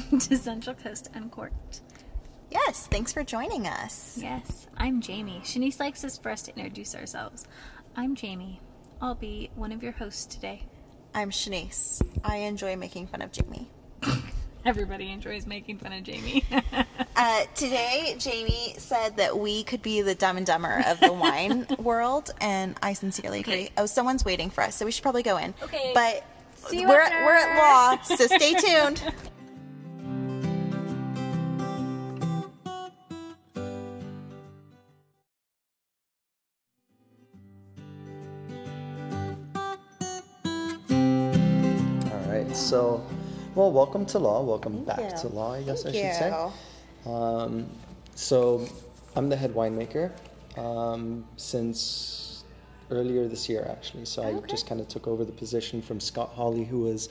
welcome to Central Coast Uncorked. Yes, thanks for joining us. Yes, I'm Jamie. Shanice likes us for us to introduce ourselves. I'm Jamie. I'll be one of your hosts today. I'm Shanice. I enjoy making fun of Jamie. Everybody enjoys making fun of Jamie. uh, today, Jamie said that we could be the dumb and dumber of the wine world, and I sincerely agree. Okay. Oh, someone's waiting for us, so we should probably go in. Okay. But See you we're, there. we're at law, so stay tuned. So, well, welcome to law. Welcome Thank back you. to law, I guess Thank I should say. Um, so, I'm the head winemaker um, since earlier this year, actually. So, I just kind of took over the position from Scott Hawley, who was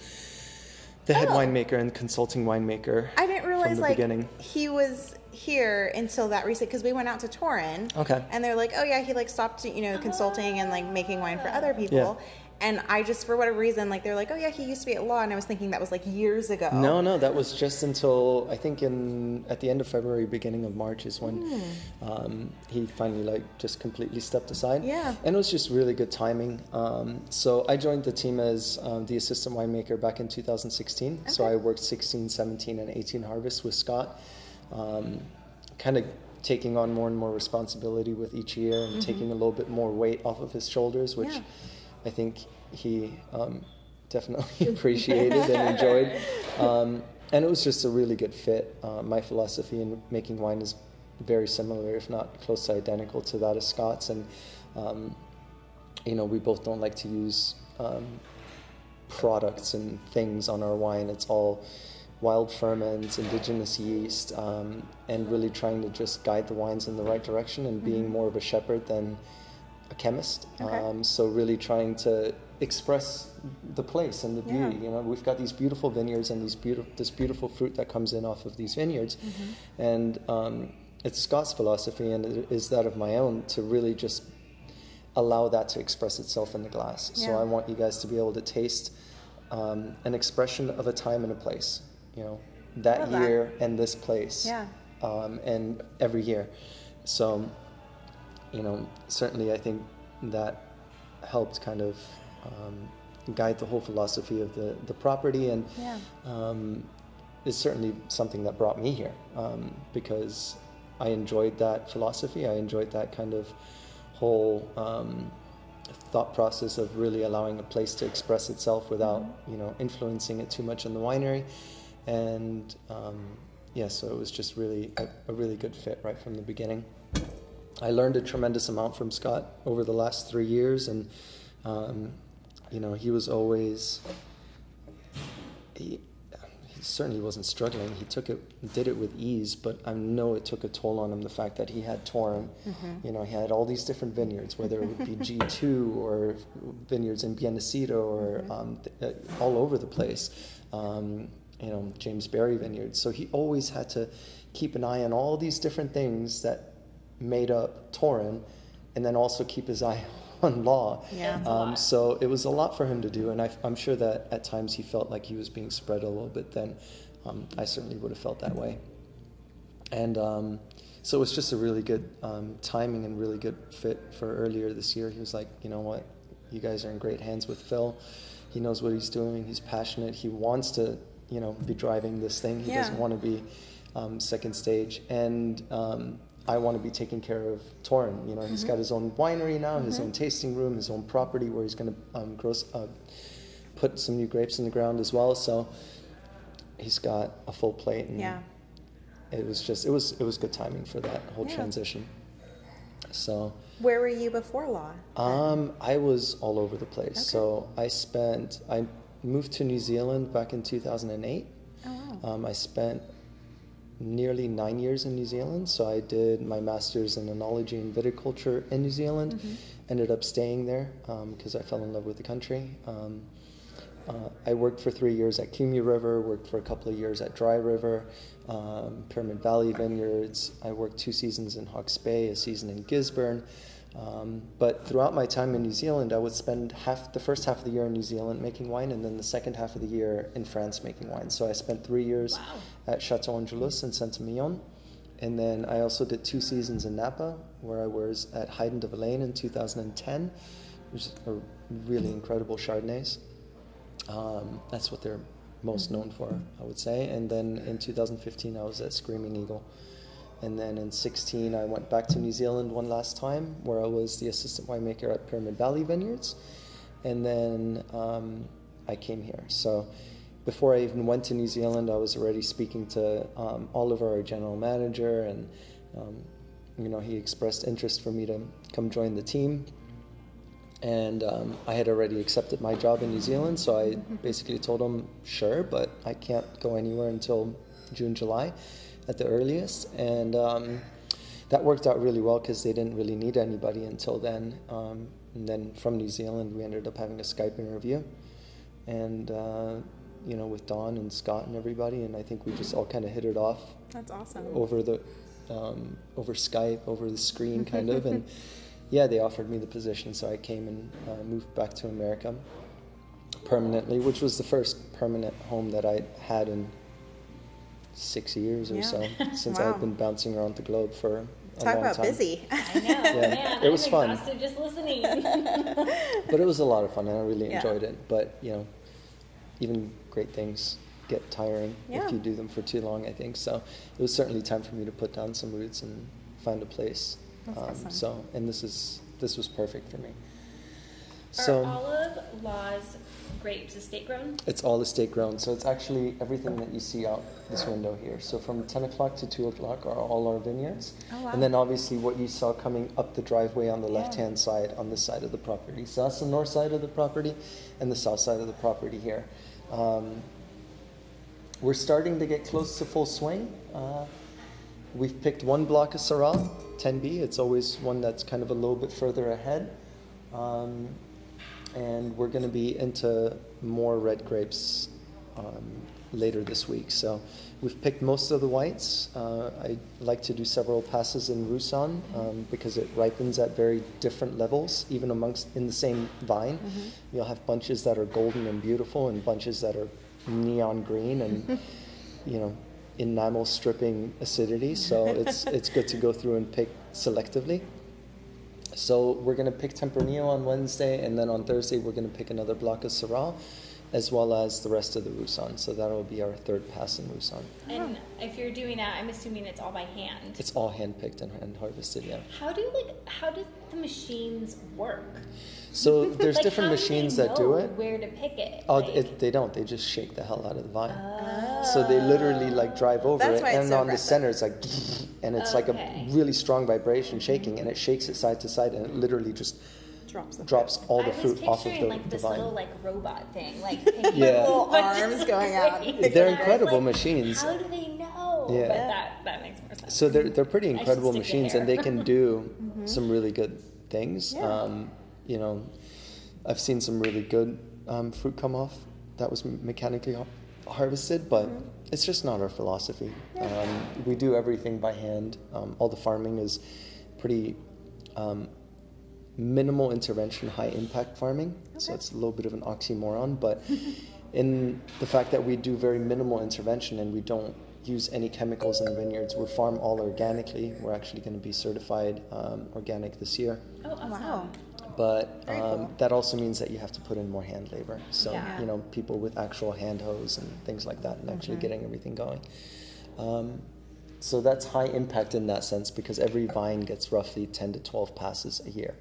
the head Oh. winemaker and consulting winemaker I didn't from realize the like beginning. he was here until that recent because we went out to Torrin. Okay. And they're like, oh yeah, he like stopped you know consulting and like making wine for other people. Yeah. And I just for whatever reason like they're like, oh yeah, he used to be at law, and I was thinking that was like years ago. No, no, that was just until I think in at the end of February, beginning of March is when um, he finally like just completely stepped aside. Yeah. and it was just really good timing. Um, so I joined the team as um, the assistant winemaker back in 2016. So I worked 16, 17, and 18 harvests with Scott, um, kind of taking on more and more responsibility with each year and taking a little bit more weight off of his shoulders, which Yeah. I think he um, definitely appreciated and enjoyed. Um, and it was just a really good fit. Uh, my philosophy in making wine is very similar, if not close to identical to that of Scott's. And, um, you know, we both don't like to use um, products and things on our wine. It's all wild ferments, indigenous yeast, um, and really trying to just guide the wines in the right direction and being more of a shepherd than a chemist. Okay. Um, so really trying to express the place and the Yeah. beauty. You know, we've got these beautiful vineyards and these beautiful this beautiful fruit that comes in off of these vineyards, and um, it's Scott's philosophy and it is that of my own to really just allow that to express itself in the glass. So I want you guys to be able to taste um, an expression of a time and a place. You know, that Love that. year and this place. Yeah. Um, and every year. So, you know, certainly I think that helped kind of um, guide the whole philosophy of the, the property and Yeah. um, is certainly something that brought me here um, because I enjoyed that philosophy. I enjoyed that kind of whole um, thought process of really allowing a place to express itself without you know influencing it too much in the winery, and um, yeah, so it was just really a, a really good fit right from the beginning. I learned a tremendous amount from Scott over the last three years, and um, you know he was always he, he certainly wasn't struggling. He took it, did it with ease, but I know it took a toll on him. The fact that he had Torrin, you know, he had all these different vineyards, whether it would be G two or vineyards in Bien Nacido or um, th- uh, all over the place. Um, you know, James Berry vineyards. So he always had to keep an eye on all these different things that made up Torrin, and then also keep his eye on law. Yeah. Um, so it was a lot for him to do, and I, am sure that at times he felt like he was being spread a little bit. Then um, I certainly would have felt that way. And um, so it was just a really good um, timing and really good fit for earlier this year. He was like, you know what, you guys are in great hands with Phil. He knows what he's doing. He's passionate. He wants to, you know, be driving this thing. He Yeah. doesn't want to be um, second stage. And um, I want to be taking care of Torrin. You know, he's got his own winery now, his own tasting room, his own property where he's going to um, grow, uh, put some new grapes in the ground as well. So he's got a full plate. And Yeah. it was just it was it was good timing for that whole Yeah. transition. So Where were you before law? um, I was all over the place. So I spent I moved to New Zealand back in 2008. Oh wow. Um, I spent nearly nine years in New Zealand. So I did my master's in enology and viticulture in New Zealand. Ended up staying there because I fell in love with the country. Um, Uh, I worked for three years at Kumeu River, worked for a couple of years at Dry River, um, Pyramid Valley Vineyards. I worked two seasons in Hawke's Bay, a season in Gisborne. Um, but throughout my time in New Zealand, I would spend half the first half of the year in New Zealand making wine, and then the second half of the year in France making wine. So I spent three years Wow. at Chateau Angelus in Saint Emilion, and then I also did two seasons in Napa, where I was at Hyde de Villaine in 2010, which are really incredible Chardonnays. Um, that's what they're most known for, I would say. And then in 2015, I was at Screaming Eagle. And then in 16, I went back to New Zealand one last time, where I was the assistant winemaker at Pyramid Valley Vineyards. And then um, I came here. So before I even went to New Zealand, I was already speaking to um, Oliver, our general manager, and um, you know he expressed interest for me to come join the team. And um, I had already accepted my job in New Zealand, so I basically told him, sure, but I can't go anywhere until June, July at the earliest. And um, that worked out really well because they didn't really need anybody until then. Um, and then from New Zealand, we ended up having a Skype interview. And, uh, you know, with Don and Scott and everybody, and I think we just all kind of hit it off That's awesome. over the um, over Skype, over the screen, kind of, and yeah, they offered me the position, so I came and uh, moved back to America permanently, which was the first permanent home that I had in six years or Yeah. so, since Wow. I've been bouncing around the globe for a Talk long about time. busy. I know, Yeah, man. it was I'm fun. exhausted just listening. But it was a lot of fun, and I really Yeah. enjoyed it. But you know, even great things get tiring Yeah. if you do them for too long. I think so. It was certainly time for me to put down some roots and find a place. That's um, awesome. So, and this is this was perfect for me. Are So all of Law's grapes estate grown? it's all estate grown. So it's actually everything that you see out this window here. So from 10 o'clock to 2 o'clock are all our vineyards. Oh, wow. And then obviously what you saw coming up the driveway on the left hand side on this side of the property. So that's the north side of the property and the south side of the property here. Um, we're starting to get close to full swing. Uh, we've picked one block of Syrah, 10B. It's always one that's kind of a little bit further ahead. Um, and we're going to be into more red grapes um, later this week. So we've picked most of the whites. Uh, I like to do several passes in Roussanne um, because it ripens at very different levels, even amongst in the same vine. You'll have bunches that are golden and beautiful, and bunches that are neon green and you know enamel stripping acidity. So it's it's good to go through and pick selectively. So we're going to pick Tempranillo on Wednesday, and then on Thursday we're going to pick another block of Syrah, as well as the rest of the Roussanne. So that'll be our third pass in Roussanne. And if you're doing that, I'm assuming it's all by hand. It's all hand picked and hand harvested, yeah. How do like how do the machines work? So there's Like, different machines they that do it. Where to pick it? Oh, Like- it, they don't. They just shake the hell out of the vine. Oh. So they literally like drive over That's it, and so on the center it's like, and it's like a really strong vibration shaking, and it shakes it side to side, and it literally just Drops the drops all the I fruit off of picturing the, like the this vine. little like robot thing, like Yeah. little Little arms going out. They're incredible like, machines. How do they know? Yeah. But that that makes more sense. So they're they're pretty incredible machines, and they can do some really good things. Yeah. Um, you know, I've seen some really good um, fruit come off that was mechanically harvested, but it's just not our philosophy. Um, we do everything by hand. Um, all the farming is pretty um, minimal intervention, high impact farming. So it's a little bit of an oxymoron, but in the fact that we do very minimal intervention and we don't use any chemicals in the vineyards, we farm all organically. We're actually going to be certified um, organic this year. oh, awesome. Wow. But um, cool. that also means that you have to put in more hand labor. So, Yeah. you know, people with actual hand hoes and things like that, and actually getting everything going. Um, so that's high impact in that sense because every vine gets roughly 10 to 12 passes a year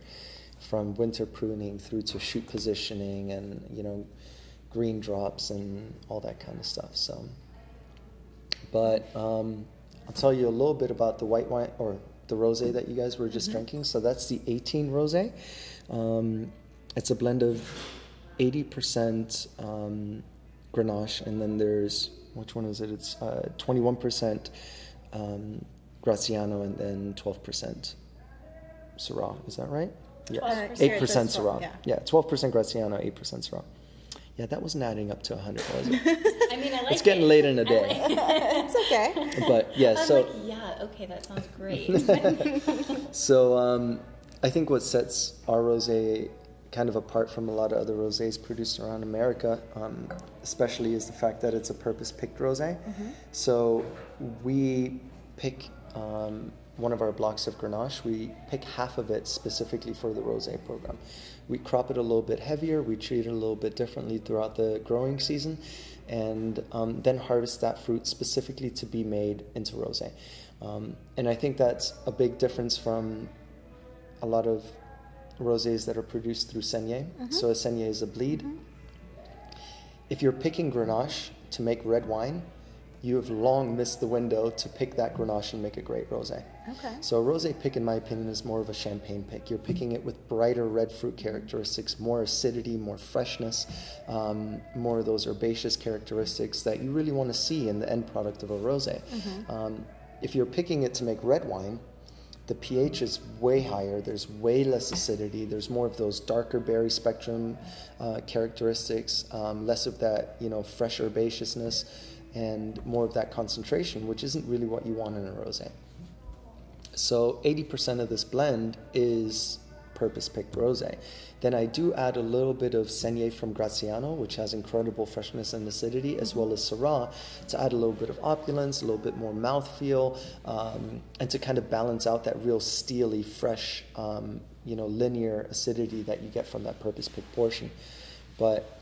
from winter pruning through to shoot positioning and, you know, green drops and all that kind of stuff. So, but um, I'll tell you a little bit about the white wine or the rosé that you guys were just drinking. So that's the 18 rosé. Um, it's a blend of 80% um, Grenache, and then there's which one is it? It's uh, 21% um, Graciano, and then 12% Syrah. Is that right? Yes. Eight percent says Syrah. twelve, Yeah, 12% Graciano, 8% Syrah. Yeah, that wasn't adding up to 100, was it? I mean, I like it's getting it. late in the day. like- It's okay. But yeah, I'm so like, yeah, okay, that sounds great. so um, I think what sets our rosé kind of apart from a lot of other rosés produced around America, um, especially, is the fact that it's a purpose-picked rosé. So we pick um, one of our blocks of Grenache. We pick half of it specifically for the rosé program. We crop it a little bit heavier. We treat it a little bit differently throughout the growing season, and um, then harvest that fruit specifically to be made into rosé. Um, and I think that's a big difference from a lot of rosés that are produced through Saignée. So a Saignée is a bleed. If you're picking Grenache to make red wine, you have long missed the window to pick that Grenache and make a great rosé. Okay. So a rosé pick, in my opinion, is more of a champagne pick. You're picking it with brighter red fruit characteristics, more acidity, more freshness, um, more of those herbaceous characteristics that you really want to see in the end product of a rosé. Um, if you're picking it to make red wine, the pH is way higher. There's way less acidity. There's more of those darker berry spectrum uh, characteristics, um, less of that, you know, fresh herbaceousness, and more of that concentration, which isn't really what you want in a rosé. So 80% of this blend is purpose-picked rosé. Then I do add a little bit of Saignée from Graciano, which has incredible freshness and acidity, as well as Syrah, to add a little bit of opulence, a little bit more mouthfeel, um, and to kind of balance out that real steely, fresh, um, you know, linear acidity that you get from that purpose-picked portion. But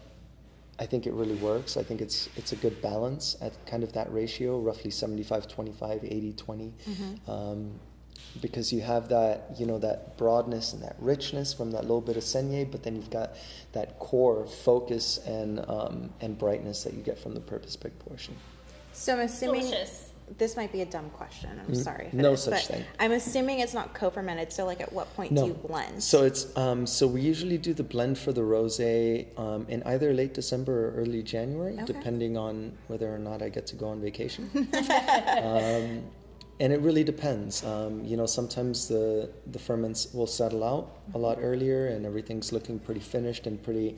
I think it really works. I think it's it's a good balance at kind of that ratio, roughly 75 25, 80 20. Um, because you have that, you know, that broadness and that richness from that little bit of Saignée, but then you've got that core focus and um, and brightness that you get from the purpose pick portion. So I'm assuming Delicious. this might be a dumb question. I'm sorry. if it No is, such thing. I'm assuming it's not co-fermented. So like, at what point do you blend? So it's um, so we usually do the blend for the rosé um, in either late December or early January, Okay. depending on whether or not I get to go on vacation. and it really depends. Um, you know, sometimes the the ferments will settle out a lot earlier, and everything's looking pretty finished and pretty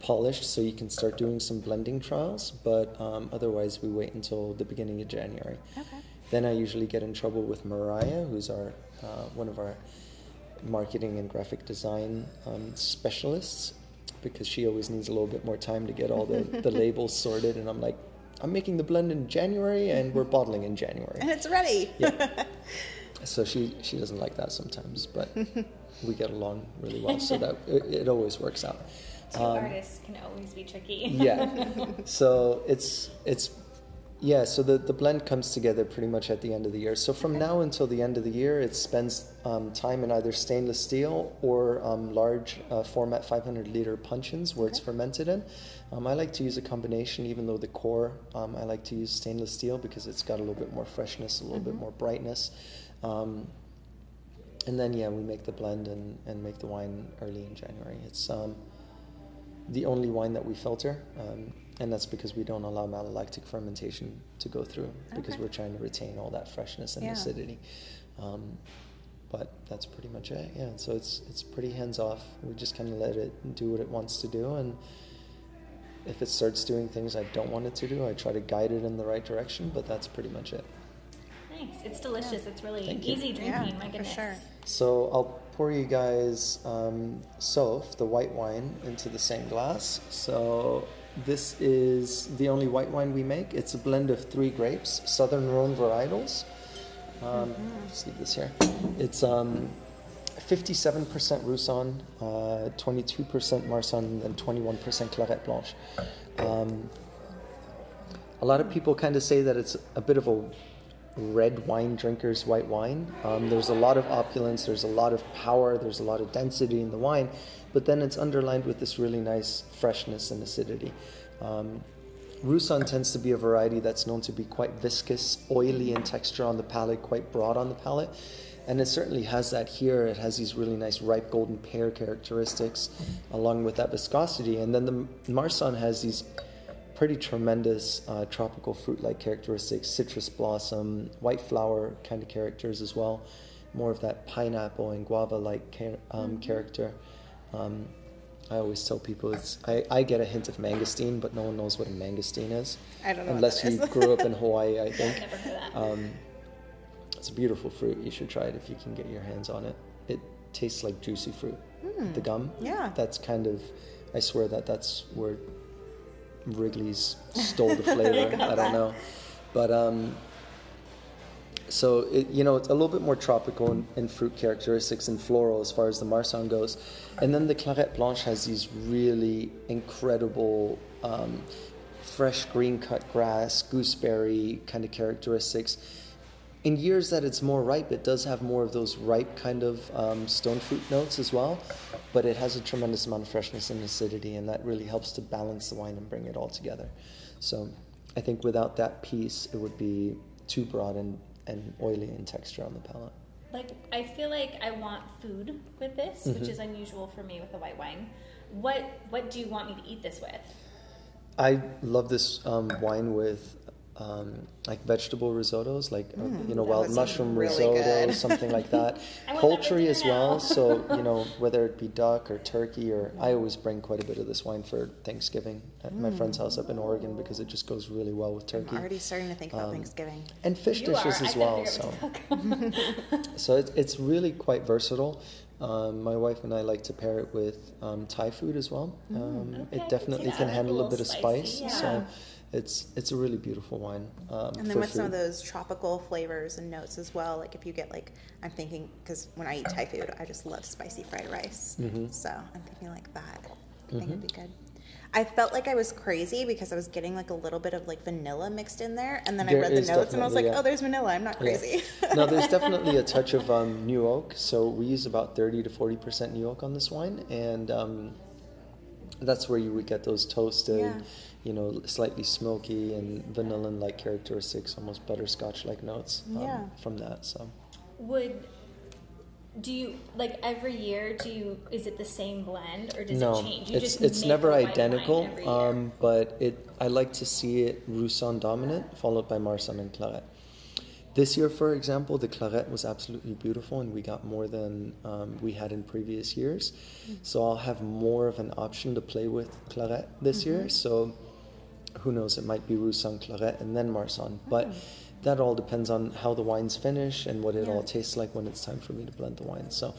polished, so you can start doing some blending trials. But um, otherwise, we wait until the beginning of January. Okay. Then I usually get in trouble with Mariah, who's our uh, one of our marketing and graphic design um, specialists, because she always needs a little bit more time to get all the, the labels sorted. And I'm like, I'm making the blend in January, and we're mm-hmm. bottling in January. And it's ready. Yeah. So she she doesn't like that sometimes, but we get along really well, so that it, it always works out. Two um, artists can always be tricky. yeah. So it's it's yeah. So the the blend comes together pretty much at the end of the year. So from now until the end of the year, it spends um, time in either stainless steel or um, large uh, format 500 liter puncheons where it's fermented in. Um, I like to use a combination, even though the core um, I like to use stainless steel because it's got a little bit more freshness, a little bit more brightness. Um, and then yeah, we make the blend and, and make the wine early in January. It's um, the only wine that we filter, um, and that's because we don't allow malolactic fermentation to go through because Okay. we're trying to retain all that freshness and Yeah. acidity. Um, but that's pretty much it. Yeah, so it's it's pretty hands off. We just kind of let it do what it wants to do, and if it starts doing things I don't want it to do, I try to guide it in the right direction. But that's pretty much it. Nice. It's delicious. It's really Thank you. easy drinking. Yeah, my for goodness. sure. So I'll pour you guys um, Soph, the white wine, into the same glass. So this is the only white wine we make. It's a blend of three grapes, Southern Rhone varietals. Um, leave this here. It's um, 57% Roussanne, uh, 22% Marsanne, and 21% Clairette Blanche. Um, a lot of people kind of say that it's a bit of a red wine drinker's white wine. Um, there's a lot of opulence, there's a lot of power, there's a lot of density in the wine, but then it's underlined with this really nice freshness and acidity. Um, Roussanne tends to be a variety that's known to be quite viscous, oily in texture on the palate, quite broad on the palate. And it certainly has that here. It has these really nice ripe golden pear characteristics along with that viscosity. And then the Marsanne has these pretty tremendous uh, tropical fruit-like characteristics, citrus blossom, white flower kind of characters as well, more of that pineapple and guava-like char- um, character. Um, I always tell people it's I, I get a hint of mangosteen, but no one knows what a mangosteen is. I don't know Unless you grew up in Hawaii, I think. Never heard that. Um, it's a beautiful fruit. You should try it if you can get your hands on it. It tastes like juicy fruit. The gum. Yeah. That's kind of. I swear that that's where Wrigley's stole the flavor. I don't know, but um. So it, you know it's a little bit more tropical in, in fruit characteristics and floral as far as the Marsanne goes, and then the Clairette Blanche has these really incredible um, fresh green cut grass, gooseberry kind of characteristics. In years that it's more ripe, it does have more of those ripe kind of um, stone fruit notes as well, but it has a tremendous amount of freshness and acidity, and that really helps to balance the wine and bring it all together. So I think without that piece, it would be too broad and, and oily in texture on the palate. Like I feel like I want food with this, Mm-hmm. which is unusual for me with a white wine. What what do you want me to eat this with? I love this um, wine with um, like vegetable risottos, like uh, you know, wild mushroom really risotto, something like that. Poultry as well. So you know, whether it be duck or turkey, or I always bring quite a bit of this wine for Thanksgiving at my friend's house up in Oregon because it just goes really well with turkey I'm already starting to think about Um, Thanksgiving. and fish You dishes are. As well. So. out what to cook. So it, it's really quite versatile. Um, my wife and I like to pair it with um, Thai food as well. Um, Mm, Okay, it definitely can a handle a little bit of spice. yeah. So it's it's a really beautiful wine. Um, And then with some of those tropical flavors and notes as well, like if you get like, I'm thinking, because when I eat Thai food, I just love spicy fried rice. Mm-hmm. So I'm thinking like that. I think it'd be good. I felt like I was crazy because I was getting like a little bit of like vanilla mixed in there, and then I read the notes and I was like, yeah. "Oh, there's vanilla. I'm not Yeah. crazy." no, there's definitely a touch of um, new oak. So we use about 30 to 40 percent new oak on this wine, and um, that's where you would get those toasted, Yeah. You know, slightly smoky and vanilla-like characteristics, almost butterscotch-like notes um, Yeah. from that. So. Would do you like every year? Do you is it the same blend or does no, it change? You it's just it's make never a white wine identical. Um, but it I like to see it Roussanne dominant, followed by Marsanne and Clairette. This year, for example, the Clairette was absolutely beautiful, and we got more than um, we had in previous years. So I'll have more of an option to play with Clairette this year. So who knows? It might be Roussanne Clairette and then Marsanne, but. That all depends on how the wines finish and what it Yeah. all tastes like when it's time for me to blend the wine. So,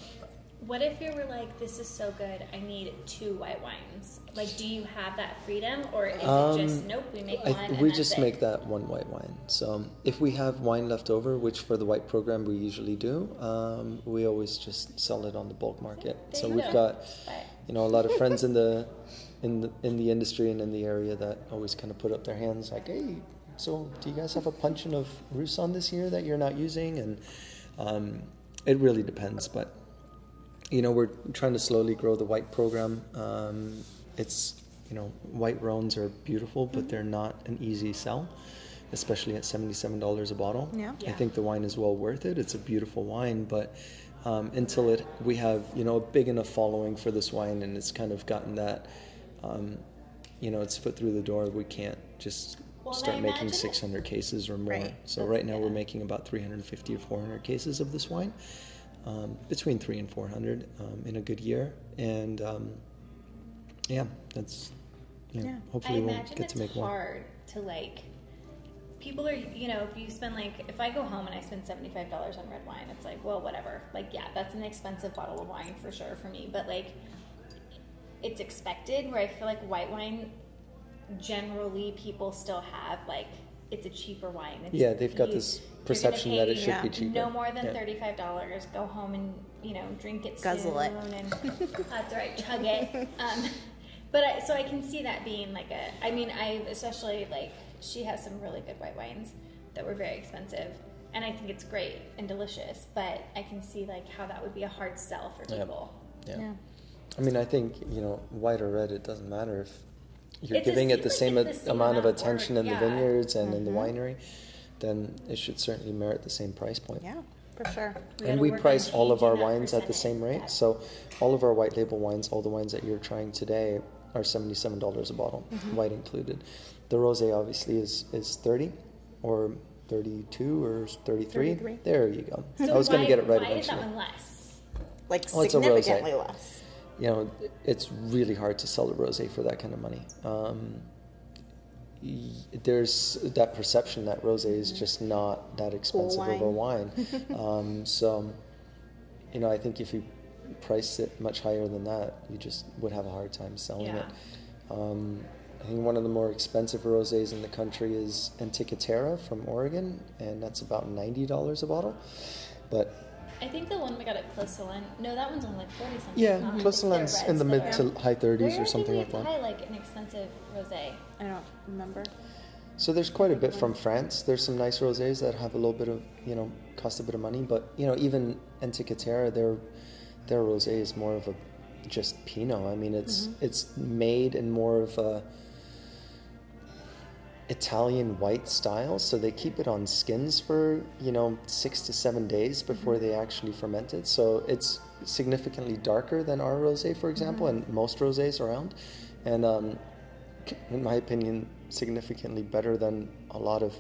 What if you were like, this is so good, I need two white wines? Like, do you have that freedom, or is it just Um, nope, we make I one? we just it? make that one white wine. So if we have wine left over, which for the white program we usually do, um, we always just sell it on the bulk market. There so we've go. got, you know, a lot of friends in the in the in the industry and in the area that always kind of put up their hands like, hey, so do you guys have a puncheon of Roussanne this year that you're not using? And um, it really depends, but you know, we're trying to slowly grow the white program. Um, it's, you know, white Rhones are beautiful, but they're not an easy sell, especially at $77 a bottle. Yeah. I think the wine is well worth it. It's a beautiful wine, but um, until it, we have, you know, a big enough following for this wine and it's kind of gotten that, um, you know, it's foot through the door, we can't just Well, start making imagine it- 600 cases or more. Right. So That's- right now we're making about 350 or 400 cases of this wine, um, between three and 400 um, in a good year, and um, yeah, that's you know, Yeah. I hopefully we'll get to make more. hard to like. People are, you know, if you spend like, if I go home and I spend seventy five dollars on red wine, it's like, well, whatever. Like, yeah, that's an expensive bottle of wine for sure for me. But like, it's expected. Where I feel like white wine, generally, people still have like, it's a cheaper wine. It's, Yeah, they've got this perception that it should yeah, be cheaper. No more than Yeah. thirty five dollars. Go home and you know drink it Guzzle soon it. and that's right, chug it. Um, but I, so I can see that being like a. I mean, I especially like she has some really good white wines that were very expensive, and I think it's great and delicious. But I can see like how that would be a hard sell for Yeah. people. Yeah. Yeah. I mean, I think you know, white or red, it doesn't matter if you're It's a- giving it the same, it's the same amount of amount of attention work, in the vineyards and in the Mm-hmm. winery, then it should certainly merit the same price point. Yeah, for sure. We and we price all of our changing that wines at the same percentage. rate. So all of our white label wines, all the wines that you're trying today, are seventy-seven dollars a bottle, Mm-hmm. white included. The rosé obviously is is thirty, or thirty-two, or thirty-three. 33. There you go. So I was going to get it right Why is that eventually. one less? Like Oh, it's a rosé. significantly less. You know, it's really hard to sell a rosé for that kind of money. Um, there's that perception that rosé is just not that expensive of a wine. um, so, you know, I think if you price it much higher than that, you just would have a hard time selling Yeah. it. Um, I think one of the more expensive rosés in the country is Antica Terra from Oregon, and that's about ninety dollars a bottle. But I think the one we got at Close to Len, no, that one's only like 40 something. yeah, huh? close It's to their Lens in the mid are- to high thirties Where or something did like we that. buy like an expensive rosé? I don't remember. So there's quite a bit from France. There's some nice rosés that have a little bit of you know cost a bit of money, but you know even Antica Terra, their their rosé is more of a just Pinot. I mean, it's Mm-hmm. it's made in more of a Italian white style, so they keep it on skins for you know six to seven days before Mm-hmm. they actually ferment it. So it's significantly darker than our rosé, for example, Mm-hmm. and most rosés around, and um, in my opinion, significantly better than a lot of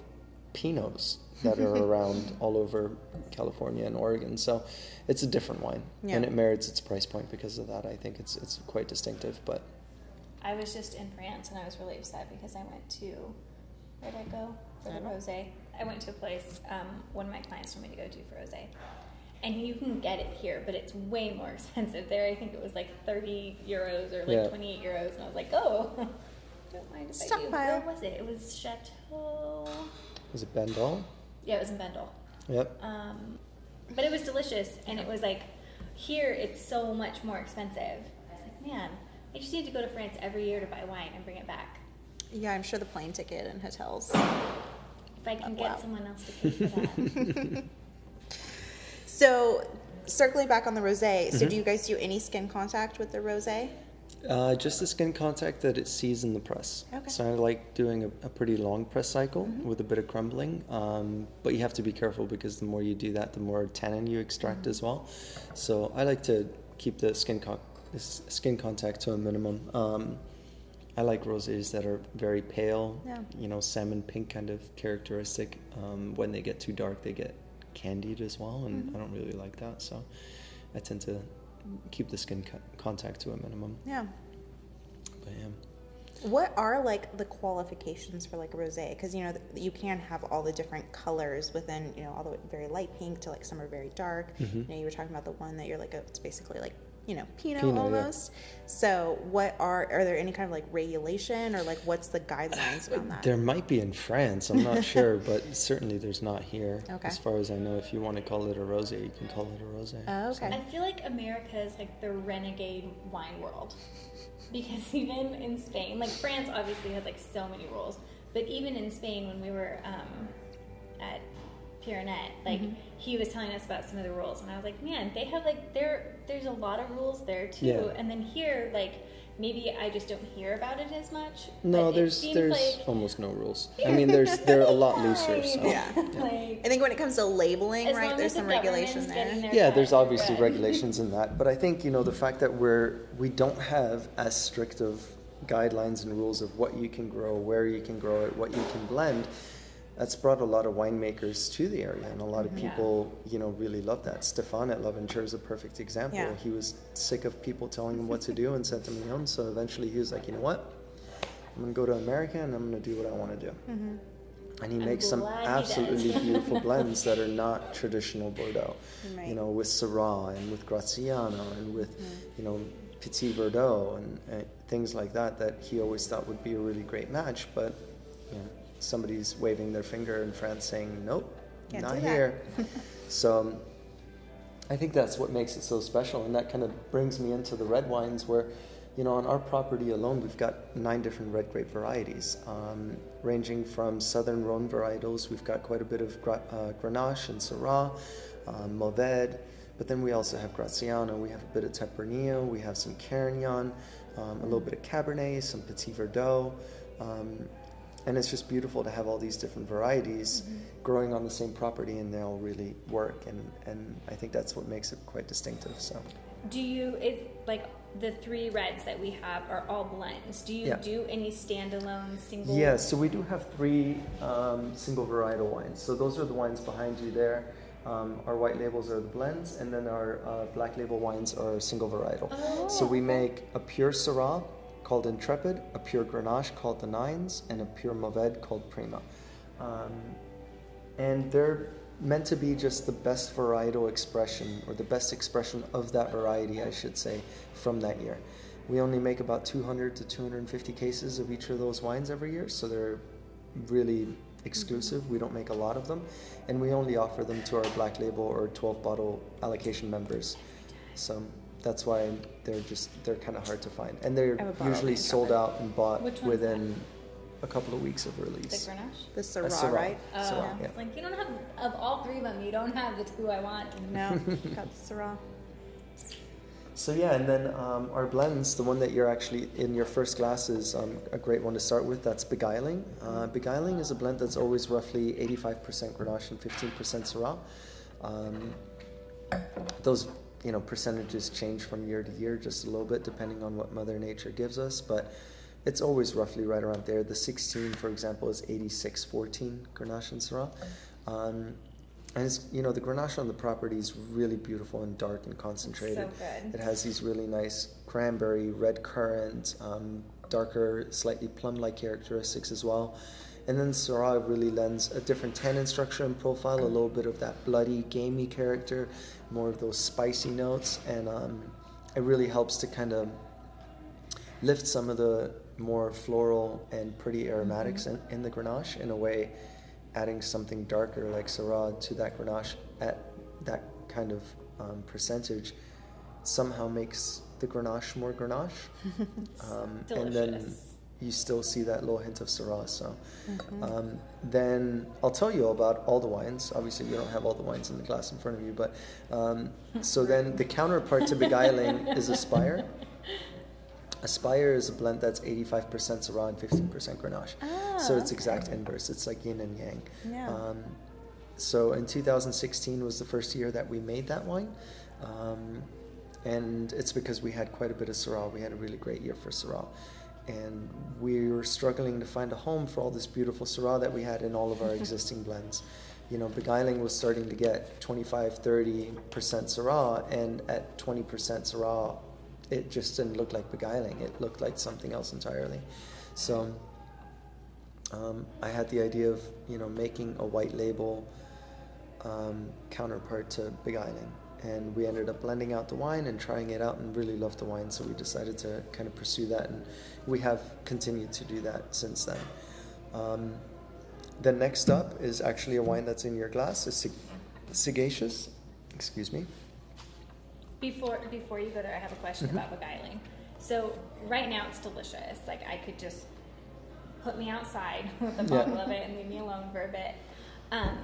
Pinots that are around all over California and Oregon. So it's a different wine, Yeah. and it merits its price point because of that. I think it's it's quite distinctive. But I was just in France and I was really upset because I went to where did I go for the rosé? I went to a place um, one of my clients told me to go to for rosé, and you can get it here, but it's way more expensive there. I think it was like thirty euros or like Yeah. twenty eight euros, and I was like, oh, don't mind if I do. Stockpile. Where was it? It was Chateau. Was it Bandol? Yeah, it was in Bandol. Yep. Um, but it was delicious, and it was like here it's so much more expensive. I was like, man, I just need to go to France every year to buy wine and bring it back. Yeah, I'm sure the plane ticket and hotels. If I can Oh, wow. get someone else to pay for that. So, circling back on the rosé, so Mm-hmm. do you guys do any skin contact with the rosé? Uh, just the skin contact that it sees in the press. Okay. So I like doing a, a pretty long press cycle with a bit of crumbling. Um, but you have to be careful because the more you do that, the more tannin you extract as well. So I like to keep the skin con- this skin contact to a minimum. Um, I like rosés that are very pale, Yeah. you know, salmon pink kind of characteristic. Um, when they get too dark, they get candied as well, and I don't really like that. So I tend to keep the skin co- contact to a minimum. Yeah. But yeah. What are like the qualifications for like rosé? Because you know th- you can have all the different colors within you know all the way very light pink to like some are very dark. Mm-hmm. You know you were talking about the one that you're like a, it's basically like you know Pinot, Pinot, yeah. almost. So what are are there any kind of like regulation or like what's the guidelines around that? There might be in France, I'm not sure, but certainly there's not here. Okay. As far as I know, if you want to call it a rosé, you can call it a rosé. Oh, okay. I feel like America is like the renegade wine world. Because even in Spain, like France obviously has like so many rules, but even in Spain when we were um, at Pyrenet, like Mm-hmm. he was telling us about some of the rules, and I was like, man, they have like there. There's a lot of rules there too, Yeah. and then here, like maybe I just don't hear about it as much. No, there's there's like, almost no rules. I mean, there's they're a lot looser. So. Yeah. like, I think when it comes to labeling, as right, there's as the some regulation there. their Yeah, cut, there's obviously good. regulations in that, but I think you know the fact that we're we don't have as strict of guidelines and rules of what you can grow, where you can grow it, what you can blend. That's brought a lot of winemakers to the area, and a lot of Yeah. people, you know, really love that. Stefan at L'Aventure is a perfect example. Yeah. He was sick of people telling him what to do and sent him home. So eventually, he was like, you know what? I'm gonna go to America and I'm gonna do what I want to do. Mm-hmm. And he makes some absolutely beautiful blends that are not traditional Bordeaux. Right. You know, with Syrah and with Graciano and with, you know, Petit Verdot and uh, things like that that he always thought would be a really great match. But, somebody's waving their finger in France saying, nope, Can't not here. so um, I think that's what makes it so special. And that kind of brings me into the red wines where, you know, on our property alone, we've got nine different red grape varieties, um, ranging from southern Rhone varietals. We've got quite a bit of gra- uh, Grenache and Syrah, um, Mourvèdre, but then we also have Graciano. We have a bit of Tempranillo. We have some Carignan, um, a little bit of Cabernet, some Petit Verdot. Um, and it's just beautiful to have all these different varieties growing on the same property and they all really work and, and i think that's what makes it quite distinctive so Do you is like the three reds that we have are all blends? Do you Yeah. do any standalone single? yeah so we do have three um, single varietal wines so those are the wines behind you there Um, our white labels are the blends, and then our uh, black label wines are single varietal. Oh. So we make a pure Syrah called Intrepid, a pure Grenache called the Nines, and a pure Mourvèdre called Prima. Um, and they're meant to be just the best varietal expression, or the best expression of that variety, I should say, from that year. We only make about 200 to 250 cases of each of those wines every year, so they're really exclusive. We don't make a lot of them, and we only offer them to our black label or 12 bottle allocation members. So that's why they're just they're kind of hard to find, and they're I have a bottle usually sold Intrepid. out and bought Which one's within a couple of weeks of release. The. Grenache? The Syrah, Syrah. right? Oh, Syrah, yeah. it's like you don't have of all three of them. You don't have the two I want. No, got the Syrah. So yeah, and then um, our blends, the one that you're actually in your first glass is um, a great one to start with. That's Beguiling. Uh, Beguiling is a blend that's always roughly 85% Grenache and 15% Syrah. Um, those you know percentages change from year to year just a little bit depending on what Mother Nature gives us, but it's always roughly right around there. The 16, for example, is 86-14 Grenache and Syrah. Um, and it's, you know the Grenache on the property is really beautiful and dark and concentrated. So. It has these really nice cranberry, red currant, um, darker, slightly plum-like characteristics as well. And then Syrah really lends a different tannin structure and profile, a little bit of that bloody, gamey character, more of those spicy notes, and um, it really helps to kind of lift some of the more floral and pretty aromatics in, in the Grenache in a way, adding something darker like Syrah to that Grenache at that kind of um, percentage somehow makes the Grenache more Grenache. um, and then. You still see that little hint of Syrah. So Mm-hmm. um, then I'll tell you about all the wines. Obviously, you don't have all the wines in the glass in front of you, but um, so then the counterpart to Beguiling is Aspire. Aspire is a blend that's 85% Syrah and 15% Grenache. so Ah, it's exact inverse. It's like yin and yang. Yeah. Um, so in 2016 was the first year that we made that wine. Um, and it's because we had quite a bit of Syrah. We had a really great year for Syrah. And we were struggling to find a home for all this beautiful Syrah that we had in all of our existing blends. You know, Beguiling was starting to get 25, 30% Syrah, and at 20% Syrah, it just didn't look like Beguiling. It looked like something else entirely. So um, I had the idea of, you know, making a white label um, counterpart to Beguiling. And we ended up blending out the wine and trying it out and really loved the wine. So we decided to kind of pursue that. And we have continued to do that since then. Um, the next up is actually a wine that's in your glass, is Sig- Sagacious. Excuse me. Before before you go there, I have a question Mm-hmm. about beguiling. So right now it's delicious. Like I could just put me outside with a Yeah. bottle of it and leave me alone for a bit. Um,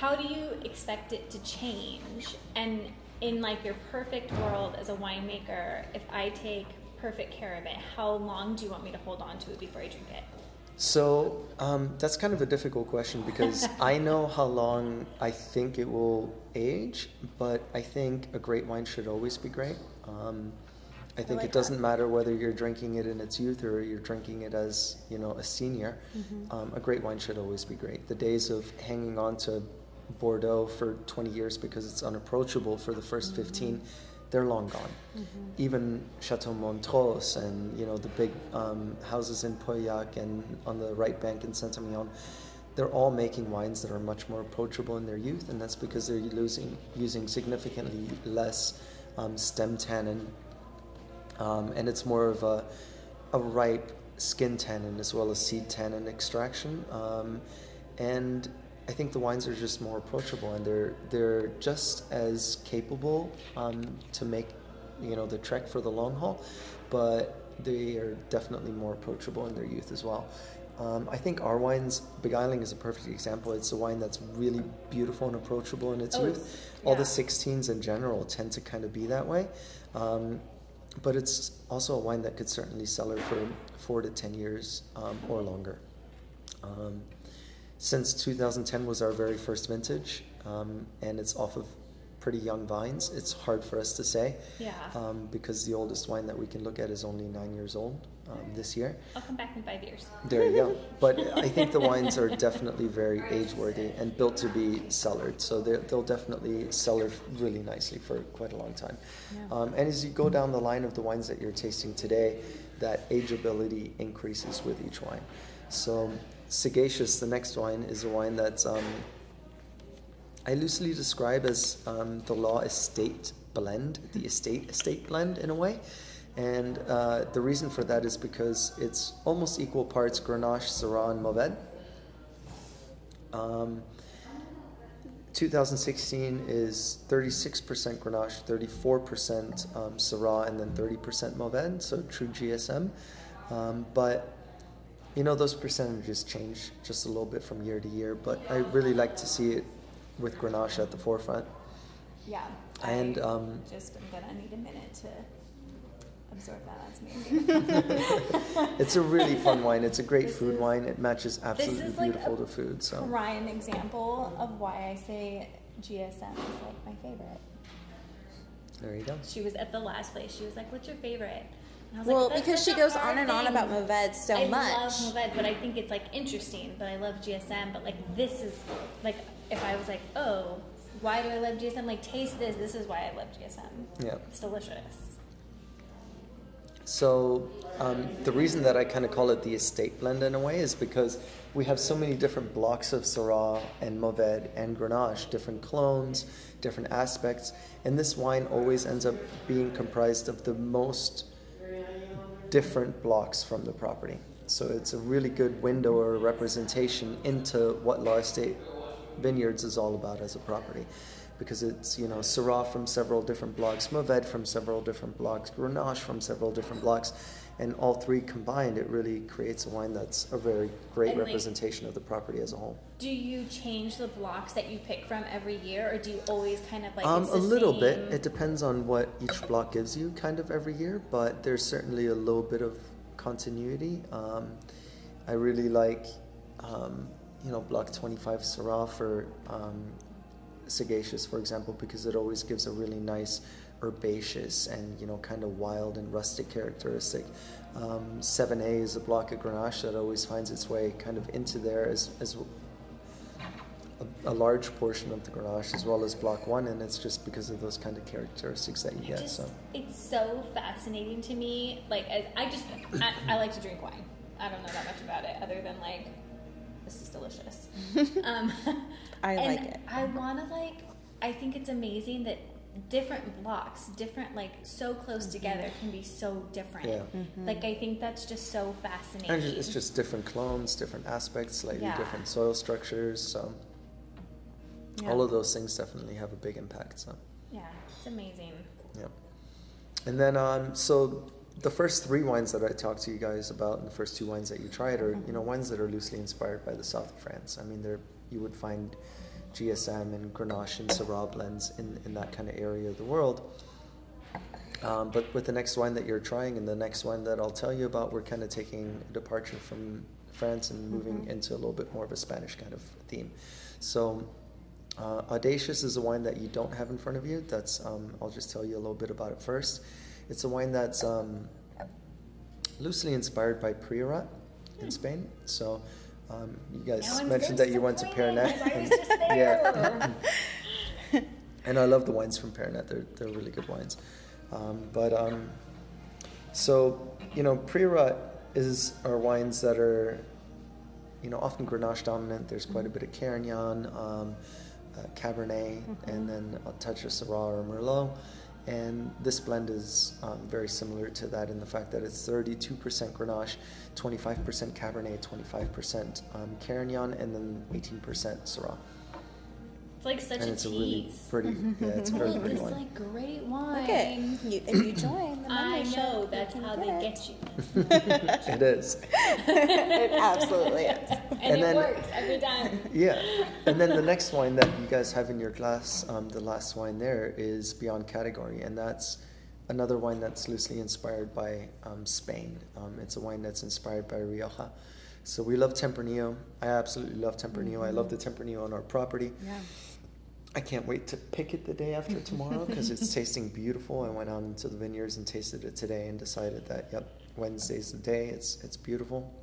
how do you expect it to change? And in like your perfect world as a winemaker, if I take perfect care of it, how long do you want me to hold on to it before I drink it? So um, that's kind of a difficult question because I know how long I think it will age, but I think a great wine should always be great. Um, I think like it doesn't matter whether you're drinking it in its youth or you're drinking it as you know a senior. Um, a great wine should always be great. The days of hanging on to Bordeaux for 20 years because it's unapproachable for the 1st 15, they're long gone. Even Chateau Montrose and you know the big um, houses in Pauillac and on the right bank in Saint Emilion, they're all making wines that are much more approachable in their youth, and that's because they're losing using significantly less um, stem tannin, um, and it's more of a, a ripe skin tannin as well as seed tannin extraction. Um, and I think the wines are just more approachable, and they're they're just as capable um, to make you know the trek for the long haul, but they are definitely more approachable in their youth as well. Um, I think our wines, Beguiling is a perfect example. It's a wine that's really beautiful and approachable in its Oh, youth. All the 16s in general tend to kind of be that way. Um, but it's also a wine that could certainly cellar for four to 10 years um, or longer. Since 2010 was our very first vintage, um, and it's off of pretty young vines. It's hard for us to say Yeah. um, because the oldest wine that we can look at is only nine years old um, this year. I'll come back in five years. There you go. But I think the wines are definitely very age worthy and built to be cellared. So they'll definitely cellar really nicely for quite a long time. Um, and as you go down the line of the wines that you're tasting today, that ageability increases with each wine. So Sagacious, the next wine, is a wine that's um, I loosely describe as um, the law estate blend, the estate estate blend in a way. And uh, the reason for that is because it's almost equal parts Grenache, Syrah, and Mourvèdre. Um, 2016 is 36% Grenache, 34% um, Syrah, and then 30% Mourvèdre, so true GSM. Um, but you know those percentages change just a little bit from year to year. But I really like to see it with Grenache at the forefront. Yeah. And, um, just I'm gonna need a minute to absorb that. That's amazing. It's a really fun wine. It's a great This food is- wine. It matches absolutely like beautiful a to food. So prime example of why I say GSM is like my favorite. there you go. She was at the last place. She was like, "What's your favorite?" And I was Well, like, because she goes on and on about Mourvèdre so I much. I love Mourvèdre, but I think it's like interesting. But I love GSM. But like this is like if I was like, oh, why do I love GSM? Like taste this. This is why I love GSM. Yeah. It's delicious. So um, the reason that I kind of call it the estate blend in a way is because we have so many different blocks of Syrah and Mourvèdre and Grenache, different clones, different aspects, and this wine always ends up being comprised of the most different blocks from the property. So it's a really good window or representation into what Law Estate Vineyards is all about as a property. Because it's, you know, Syrah from several different blocks, Mourvèdre from several different blocks, Grenache from several different blocks, and all three combined, it really creates a wine that's a very great And, like- representation of the property as a whole. Do you change the blocks that you pick from every year, or do you always kind of like? Um, a little bit. It depends on what each block gives you, kind of every year. But there's certainly a little bit of continuity. Um, I really like, um, you know, Block 25 Syrah for um, Sagacious, for example, because it always gives a really nice herbaceous and you know kind of wild and rustic characteristic. Um, 7A is a block of Grenache that always finds its way kind of into there as, as a, a large portion of the Grenache as well as Block 1, and it's just because of those kind of characteristics that you get. just, So, it's so fascinating to me. Like, I, I just, I, I like to drink wine. I don't know that much about it, other than like, this is delicious. um, I and like it. I want to like. I think it's amazing that different blocks, different like so close Mm-hmm. together, can be so different. Yeah. Like, I think that's just so fascinating. and it's just different clones, different aspects, slightly Yeah. different soil structures. So, Yeah. all of those things definitely have a big impact. So, yeah, it's amazing. yeah. And then, um, so the first three wines that I talked to you guys about, and the first two wines that you tried, are you know wines that are loosely inspired by the south of France. I mean, they're you would find GSM and Grenache and Syrah blends in, in that kind of area of the world. Um, but with the next wine that you're trying and the next wine that I'll tell you about, we're kind of taking a departure from France and moving into a little bit more of a Spanish kind of theme. So, uh, Audacious is a wine that you don't have in front of you. That's um, I'll just tell you a little bit about it first. It's a wine that's um, loosely inspired by Priorat in Spain. So, um, you guys I'm mentioned that you went to disappointed, Pernet. 'cause I was and- yeah. and I love the wines from Pernet. They're they're really good wines. Um, but um, so you know, Priorat is are wines that are you know often Grenache dominant. There's quite a bit of Carignan, um, uh, Cabernet, and then a touch of Syrah or Merlot. And this blend is um, very similar to that in the fact that it's 32% Grenache, 25% Cabernet, 25% um, Carignan, and then 18% Syrah. It's like such and a it's a really tease. pretty, yeah, it's a very Look, pretty it's one. like great wine. Okay, you, if you join the I know you that's how they it. get you, it is. it absolutely is. and, And it then- works every time. Yeah. And then the next wine that you guys have in your glass, um, the last wine there, is Beyond Category. And that's another wine that's loosely inspired by um, Spain. Um, it's a wine that's inspired by Rioja. So we love Tempranillo. I absolutely love Tempranillo. I love the Tempranillo on our property. Yeah. I can't wait to pick it the day after tomorrow because it's tasting beautiful. I went out into the vineyards and tasted it today and decided that yep, Wednesday's the day. It's it's beautiful,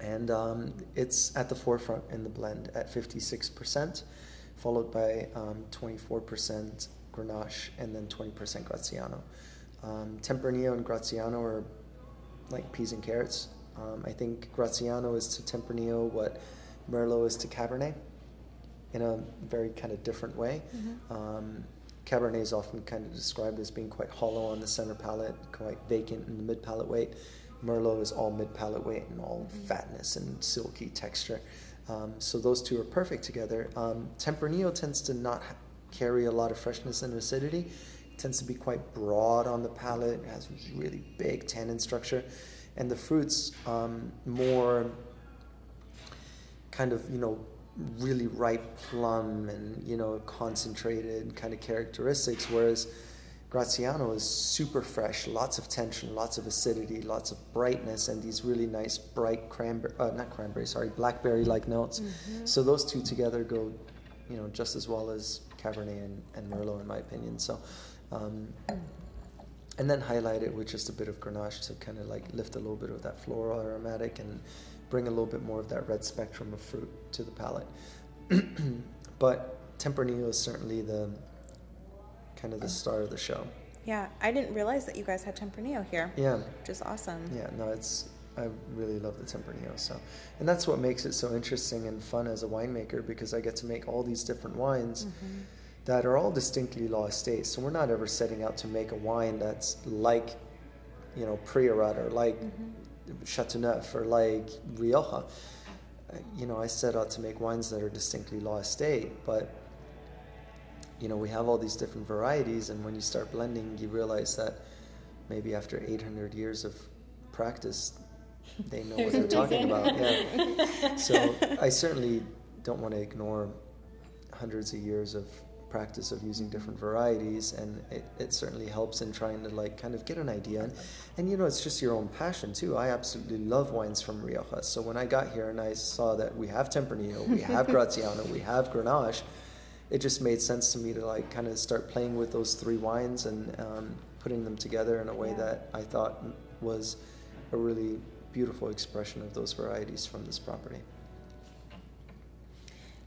and um, it's at the forefront in the blend at fifty six percent, followed by um, twenty four percent Grenache and then twenty percent Graciano. Um, Tempranillo and Graciano are like peas and carrots. Um, I think Graciano is to Tempranillo what Merlot is to Cabernet in a very kind of different way. Mm-hmm. Um, Cabernet is often kind of described as being quite hollow on the center palate, quite vacant in the mid palate weight. Merlot is all mid palate weight and all Mm-hmm. fatness and silky texture. Um, so those two are perfect together. Um, Tempranillo tends to not ha- carry a lot of freshness and acidity. It tends to be quite broad on the palate. It has really big tannin structure, and the fruits um, more kind of you know really ripe plum and you know concentrated kind of characteristics whereas Graciano is super fresh, lots of tension, lots of acidity, lots of brightness, and these really nice bright cranberry, uh, not cranberry, sorry, blackberry-like notes. So those two together go, you know, just as well as Cabernet and, and Merlot, in my opinion. So, um, and then highlight it with just a bit of Grenache to kind of like lift a little bit of that floral aromatic and bring a little bit more of that red spectrum of fruit to the palate. but Tempranillo is certainly the kind of the star of the show. Yeah, I didn't realize that you guys had Tempranillo here, Yeah, which is awesome. yeah, no, it's I really love the Tempranillo. So, and that's what makes it so interesting and fun as a winemaker because I get to make all these different wines Mm-hmm. that are all distinctly law estate. So we're not ever setting out to make a wine that's like, you know, Priorat or like Mm-hmm. Chateauneuf or like Rioja. You know, I set out to make wines that are distinctly law estate, but you know, we have all these different varieties, and when you start blending, you realize that maybe after 800 years of practice, they know what they're talking about. Yeah. So I certainly don't want to ignore hundreds of years of practice of using different varieties and it, it certainly helps in trying to like kind of get an idea. And, and you know it's just your own passion too. I absolutely love wines from rioja. So when i got here and i saw that we have tempranillo we have graciano we have grenache it just made sense to me to like kind of start playing with those three wines and um, putting them together in a way Yeah. that i thought was a really beautiful expression of those varieties from this property.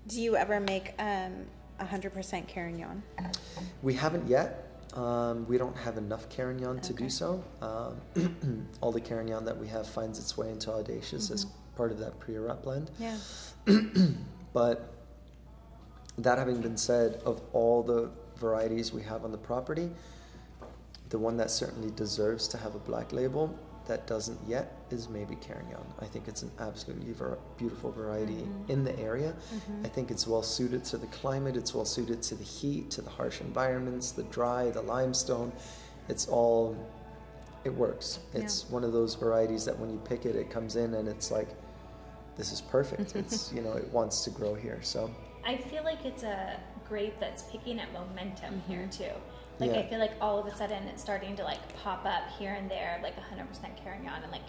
Do you ever make um, 100% Carignan? We haven't yet. Um, we don't have enough Carignan to do so. Um, all the Carignan that we have finds its way into Audacious as part of that Priorat blend. Yeah. But that having been said, of all the varieties we have on the property, the one that certainly deserves to have a black label that doesn't yet is maybe Carignan. I think it's an absolutely ver- beautiful variety mm-hmm. in the area. Mm-hmm. I think it's well suited to the climate, it's well suited to the heat, to the harsh environments, the dry, the limestone. It's all, it works. It's one of those varieties that when you pick it, it comes in and it's like, this is perfect. It's, you know, it wants to grow here. So, I feel like it's a grape that's picking up momentum here mm-hmm. too. Like Yeah. I feel like all of a sudden it's starting to like pop up here and there, like 100% Carignan, and like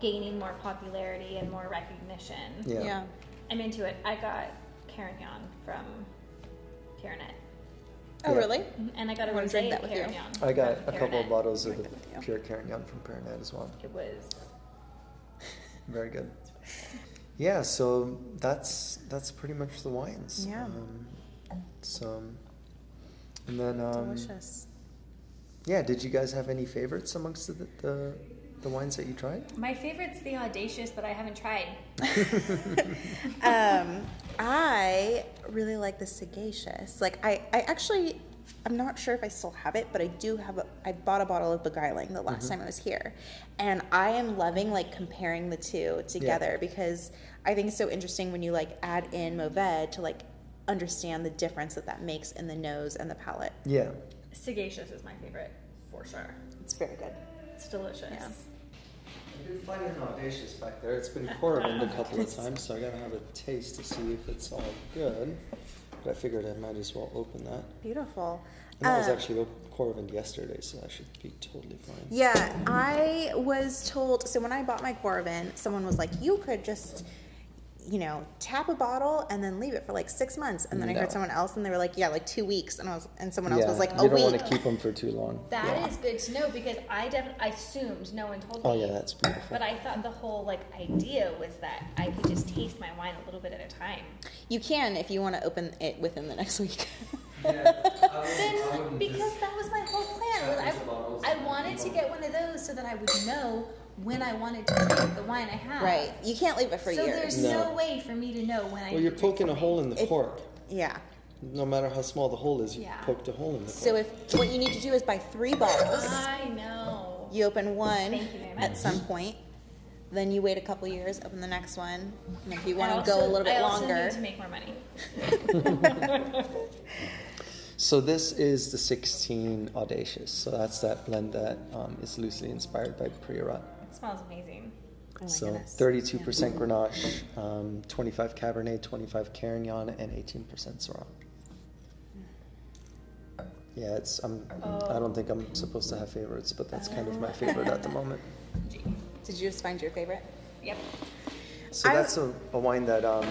gaining more popularity and more recognition. yeah. I'm into it. I got Carignan from Pyrenet, Oh, Yeah. really? and I got a I wanna rosé drink that with you. Carignan. I got from a couple of bottles of the that with you. pure Carignan from Pernet as well. It was Very good. Yeah, so that's that's pretty much the wines. Yeah. Um, so, and then um, Delicious. yeah, did you guys have any favorites amongst the, the the wines that you tried? my favorite's the audacious, but I haven't tried. um, I really like the sagacious. Like I, I actually, I'm not sure if I still have it, but I do have. A, I bought a bottle of beguiling the last time I was here, and I am loving like comparing the two together because I think it's so interesting when you like add in Mourvèdre to like understand the difference that that makes in the nose and the palate. Yeah, Sagacious is my favorite for sure. It's very good. It's delicious. Yeah. I did find an audacious back there. It's been Coravin a couple of times, so I gotta have a taste to see if it's all good. But I figured I might as well open that. Beautiful. And that was Uh, actually Coravin yesterday, so I should be totally fine. Yeah, I was told. So when I bought my Coravin, someone was like, "You could just, you know, tap a bottle and then leave it for like six months. And then I heard someone else and they were like, yeah, like two weeks. And I was, and someone else yeah, was like, you a don't week. want to keep them for too long. That is yeah. good to know because I def- I assumed no one told me. Oh yeah, that's beautiful. But I thought the whole like idea was that I could just taste my wine a little bit at a time. You can if you want to open it within the next week. Then because that was my whole plan. Was That was the bottles. I, I wanted to get one of those so that I would know when I wanted to drink the wine I have. right. You can't leave it for so years. there's No. no. way for me to know when I. well, you're poking a hole in the If- cork. Yeah. No matter how small the hole is, you Yeah. poked a hole in the So if what you need to do is buy three bottles, I know. you open one you at some point, then you wait a couple years, open the next one, and if you want to go a little bit I also longer, need to make more money. So this is the 16 Audacious. So that's that blend that um, is loosely inspired by Priorat. It smells amazing. oh my so goodness. 32% Grenache, um, 25 Cabernet, 25 Carignan, and 18% Syrah. Yeah, it's. I'm. I don't think I'm supposed to have favorites, but that's kind of my favorite at the moment. Did you just find your favorite? Yep. So I- that's a, a wine that um,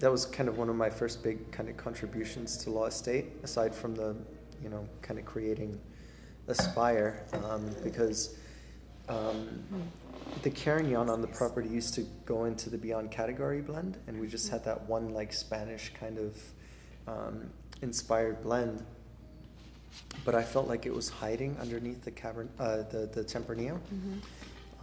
that was kind of one of my first big kind of contributions to Law Estate, aside from the, you know, kind of creating Aspire, um, because um, the Carignan on the property used to go into the Beyond category blend, and we just had that one like Spanish kind of um, inspired blend. But I felt like it was hiding underneath the cavern, uh, the the Tempranillo.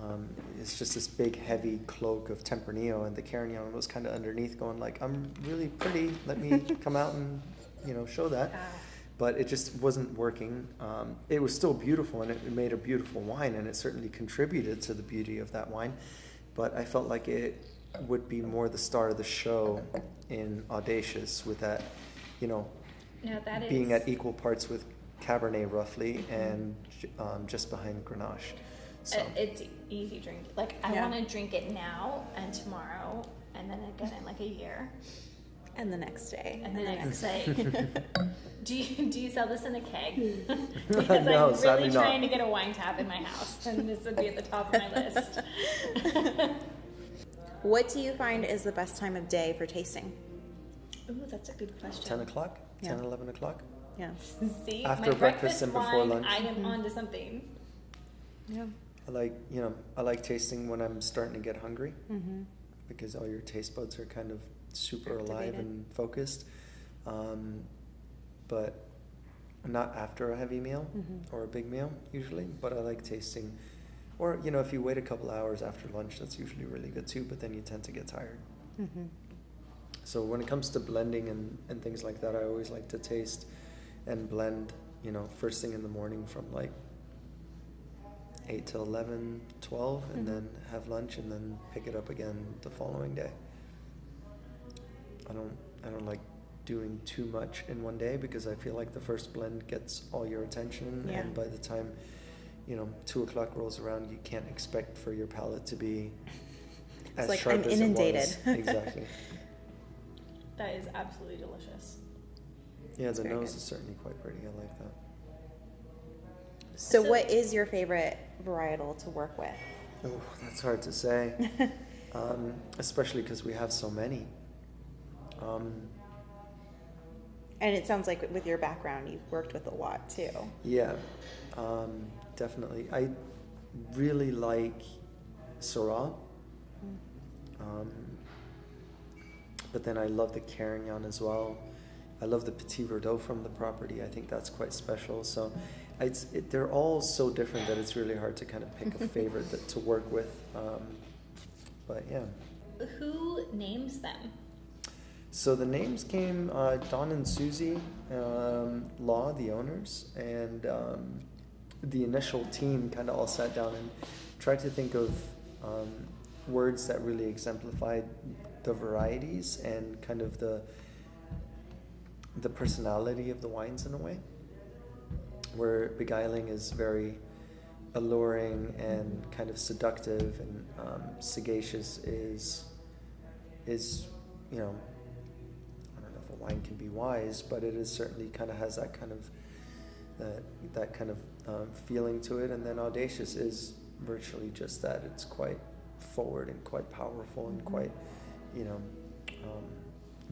Um, it's just this big, heavy cloak of Tempranillo, and the Carignan was kind of underneath, going like, "I'm really pretty. Let me come out and, you know, show that." But it just wasn't working. Um, it was still beautiful, and it, made a beautiful wine, and it certainly contributed to the beauty of that wine. But I felt like it would be more the star of the show in Audacious, with that, you know, No, that is being at equal parts with Cabernet roughly, and um, just behind Grenache. So. It's easy drink. Like I Yeah. want to drink it now and tomorrow, and then again in like a year, And the next day. and the next day. do you do you sell this in a keg? because No, I'm sadly really not. trying to get a wine tap in my house, and this would be at the top of my list. What do you find is the best time of day for tasting? Ooh, that's a good question. 10 o'clock, 10, 11 o'clock. Yeah. See, After my breakfast and before wine, lunch. I am mm-hmm. onto something. Yeah. I like, you know, I like tasting when I'm starting to get hungry Mm-hmm. because all your taste buds are kind of super alive and focused. Um, but not after a heavy meal Mhm. or a big meal usually, but I like tasting. Or, you know, if you wait a couple hours after lunch, that's usually really good too, but then you tend to get tired. Mm-hmm. So when it comes to blending and, and things like that, I always like to taste and blend, you know, first thing in the morning from like 8 to 11, 12, and Mhm. then have lunch and then pick it up again the following day. I don't I don't like doing too much in one day because I feel like the first blend gets all your attention Yeah. and by the time you know two o'clock rolls around you can't expect for your palate to be as like, sharp I'm as inundated. it was. exactly. That is absolutely delicious. Yeah, the nose good. is certainly quite pretty. I like that. So, So- what is your favorite varietal to work with? Oh, that's hard to say, um, especially because we have so many. Um, And it sounds like with your background, you've worked with a lot too. yeah, um, definitely. I really like Syrah, um, but then I love the Carignan as well. I love the Petit Verdot from the property. I think that's quite special. So it, they're all so different that it's really hard to kind of pick a favorite that, to work with. Um, but yeah. Who names them? So the names came uh, Don and Susie um, Law, the owners, and um, the initial team kind of all sat down and tried to think of um, words that really exemplified the varieties and kind of the the personality of the wines in a way. Where beguiling is very alluring and kind of seductive, and um, sagacious is is you know I don't know if a wine can be wise, but it is certainly kind of has that kind of that that kind of um, feeling to it. And then audacious is virtually just that. It's quite forward and quite powerful and quite you know, um,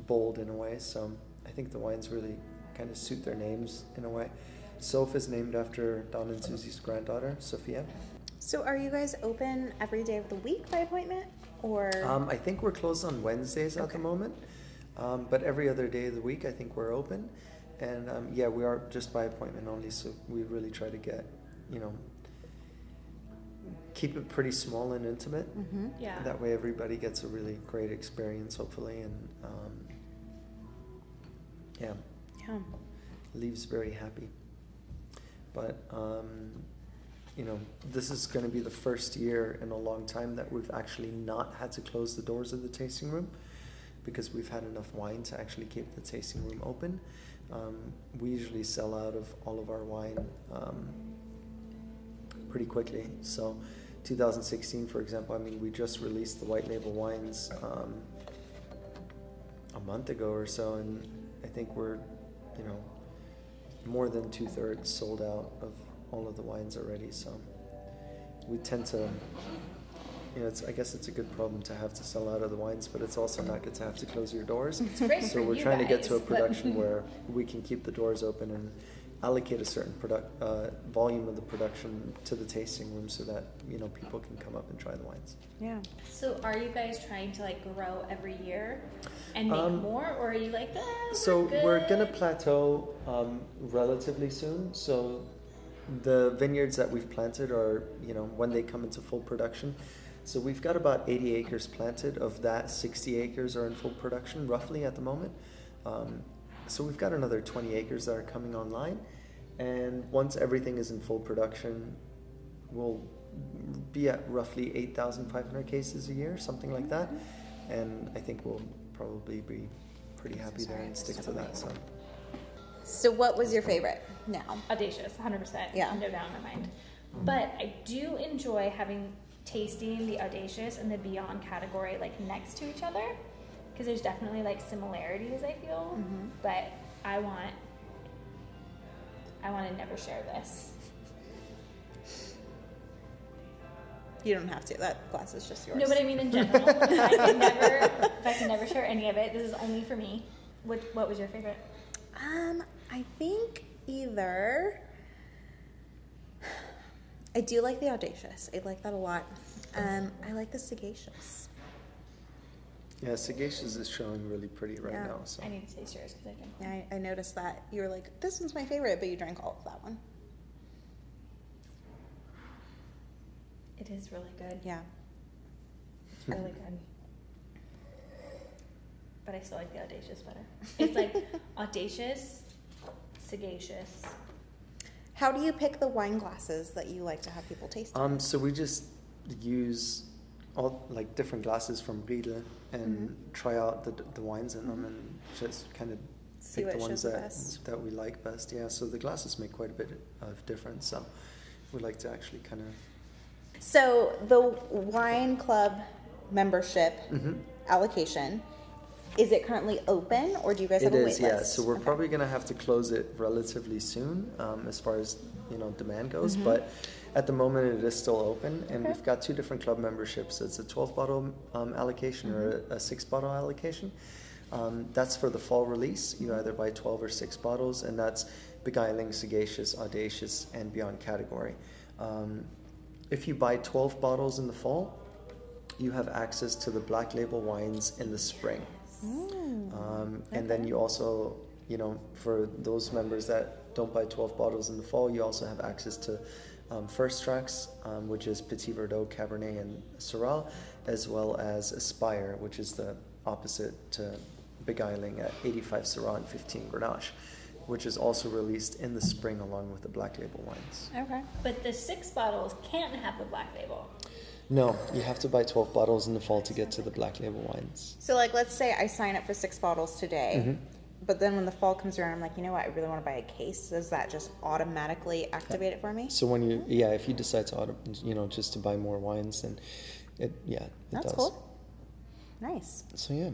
bold in a way. So I think the wines really kind of suit their names in a way. Soph is named after Don and Susie's granddaughter, Sophia. So are you guys open every day of the week by appointment, or Um, I think we're closed on Wednesdays at the moment, um, but every other day of the week I think we're open. And um, yeah, we are just by appointment only, so we really try to get, you know, keep it pretty small and intimate. Mhm. Yeah. That way everybody gets a really great experience, hopefully, and um, yeah, yeah? leaves very happy. But um, you know, this is going to be the first year in a long time that we've actually not had to close the doors of the tasting room because we've had enough wine to actually keep the tasting room open. Um, we usually sell out of all of our wine um, pretty quickly. So, 2016, for example, I mean, we just released the white label wines um, a month ago or so, and I think we're, you know, more than two thirds sold out of all of the wines already. So we tend to, you know, it's, I guess it's a good problem to have to sell out of the wines, but it's also not good to have to close your doors. It's great so for we're you trying to get to a production where we can keep the doors open and allocate a certain product uh, volume of the production to the tasting room so that you know people can come up and try the wines. Yeah. So are you guys trying to like grow every year and make Um, more, or are you like, ah, we're So we're gonna plateau um, relatively soon. So the vineyards that we've planted are, you know, when they come into full production. So we've got about 80 acres planted. Of that, 60 acres are in full production, roughly at the moment. Um, so we've got another 20 acres that are coming online. And once everything is in full production, we'll be at roughly 8,500 cases a year, something like that. Mm-hmm. And I think we'll probably be pretty happy there and stick to that. So. So what was your favorite? Now. audacious, 100%. Yeah. No doubt in my mind. But I do enjoy having tasting the audacious and the beyond category like next to each other because there's definitely like similarities I feel, Mm-hmm. but I want I want to never share this. You don't have to. That glass is just yours. No, but I mean in general, I can never if I can never share any of it. This is only for me. What what was your favorite? Um, I think either. I do like the audacious. I like that a lot. Um, I like the sagacious. Yeah, Sagacious is showing really pretty right Yeah. now. So I need to taste yours because I didn't. I, I noticed that you were like, "This one's my favorite," but you drank all of that one. It is really good. Yeah. It's really good. But I still like the audacious better. It's like audacious, sagacious. How do you pick the wine glasses that you like to have people taste? um, so we just use all like different glasses from Riedel and try out the, the wines in them and just kind of See pick the ones that best. that we like best. Yeah, so the glasses make quite a bit of difference. So we like to actually kind of So the wine club membership Mm-hmm. allocation is it currently open, or do you guys It have a is, yeah. So we're Okay. probably going to have to close it relatively soon, um, as far as you know demand goes. Mm-hmm. But at the moment, it is still open, and Okay. we've got two different club memberships. It's a 12 bottle um, allocation or Mm-hmm. a, a six bottle allocation. Um, that's for the fall release. You either buy 12 or six bottles, and that's beguiling, sagacious, audacious, and beyond category. Um, if you buy 12 bottles in the fall, you have access to the black label wines in the spring. Um, and then you also, you know, for those members that don't buy 12 bottles in the fall, you also have access to um, first tracks, um, which is Petit Verdot, Cabernet, and Syrah, as well as Aspire, which is the opposite to Beguiling at 85 Syrah and 15 Grenache, which is also released in the spring along with the black label wines. Okay. But the six bottles can't have the black label. No, you have to buy 12 bottles in the fall to get to the black label wines. So, like, let's say I sign up for six bottles today, Mm-hmm. But then when the fall comes around, I'm like, you know what? I really want to buy a case. Does that just automatically activate it for me? So when you, mm-hmm. yeah, if you decide to, auto, you know, just to buy more wines, then it, yeah, it That's does. cool. Nice. So yeah,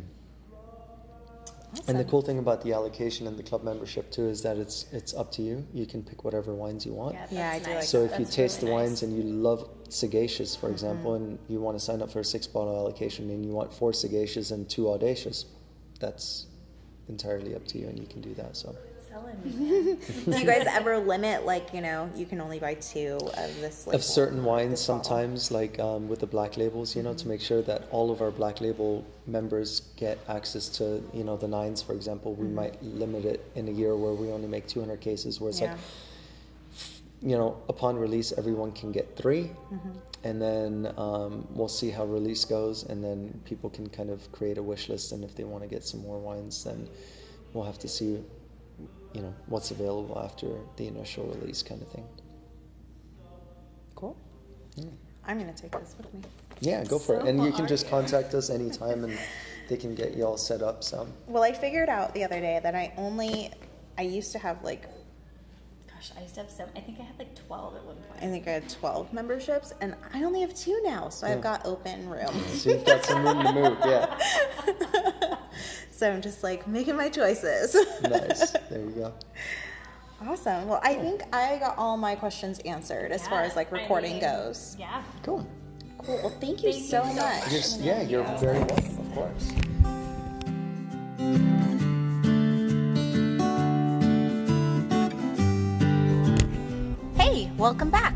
And the cool thing about the allocation and the club membership too is that it's it's up to you. You can pick whatever wines you want. Yeah, Yeah, that's I do nice. like So if you That's taste really the nice. wines and you love sagacious, for mm-hmm. example, and you want to sign up for a six bottle allocation and you want four sagacious and two audacious, that's entirely up to you and you can do that. So me. Do you guys ever limit like you know you can only buy two of this? Like, of certain wines this bottle? sometimes like um, with the black labels you know to mm-hmm. make sure that all of our black label members get access to you know the nines for example we mm-hmm. might limit it in a year where we only make 200 cases where it's Yeah. like you know upon release everyone can get 3 mm-hmm. And then um, we'll see how release goes and then people can kind of create a wish list and if they want to get some more wines then we'll have to see you know what's available after the initial release kind of thing Cool. I'm gonna take this with me. Yeah, go for it. And you can just are contact us anytime and they can get you all set up. So, Well, I figured out the other day that I only I used to have like Gosh, I used to have some. I think I had like 12 at one point. I think I had 12 memberships, and I only have two now, so I've got open room. so you've got some room to move. Yeah, so I'm just like making my choices. nice. There you go. awesome. Well, I think I got all my questions answered as far as like I recording mean, goes. Yeah. Cool. Cool. Well, thank you Thank you so so much. much. Just, yeah, you're very welcome, of course. Welcome back.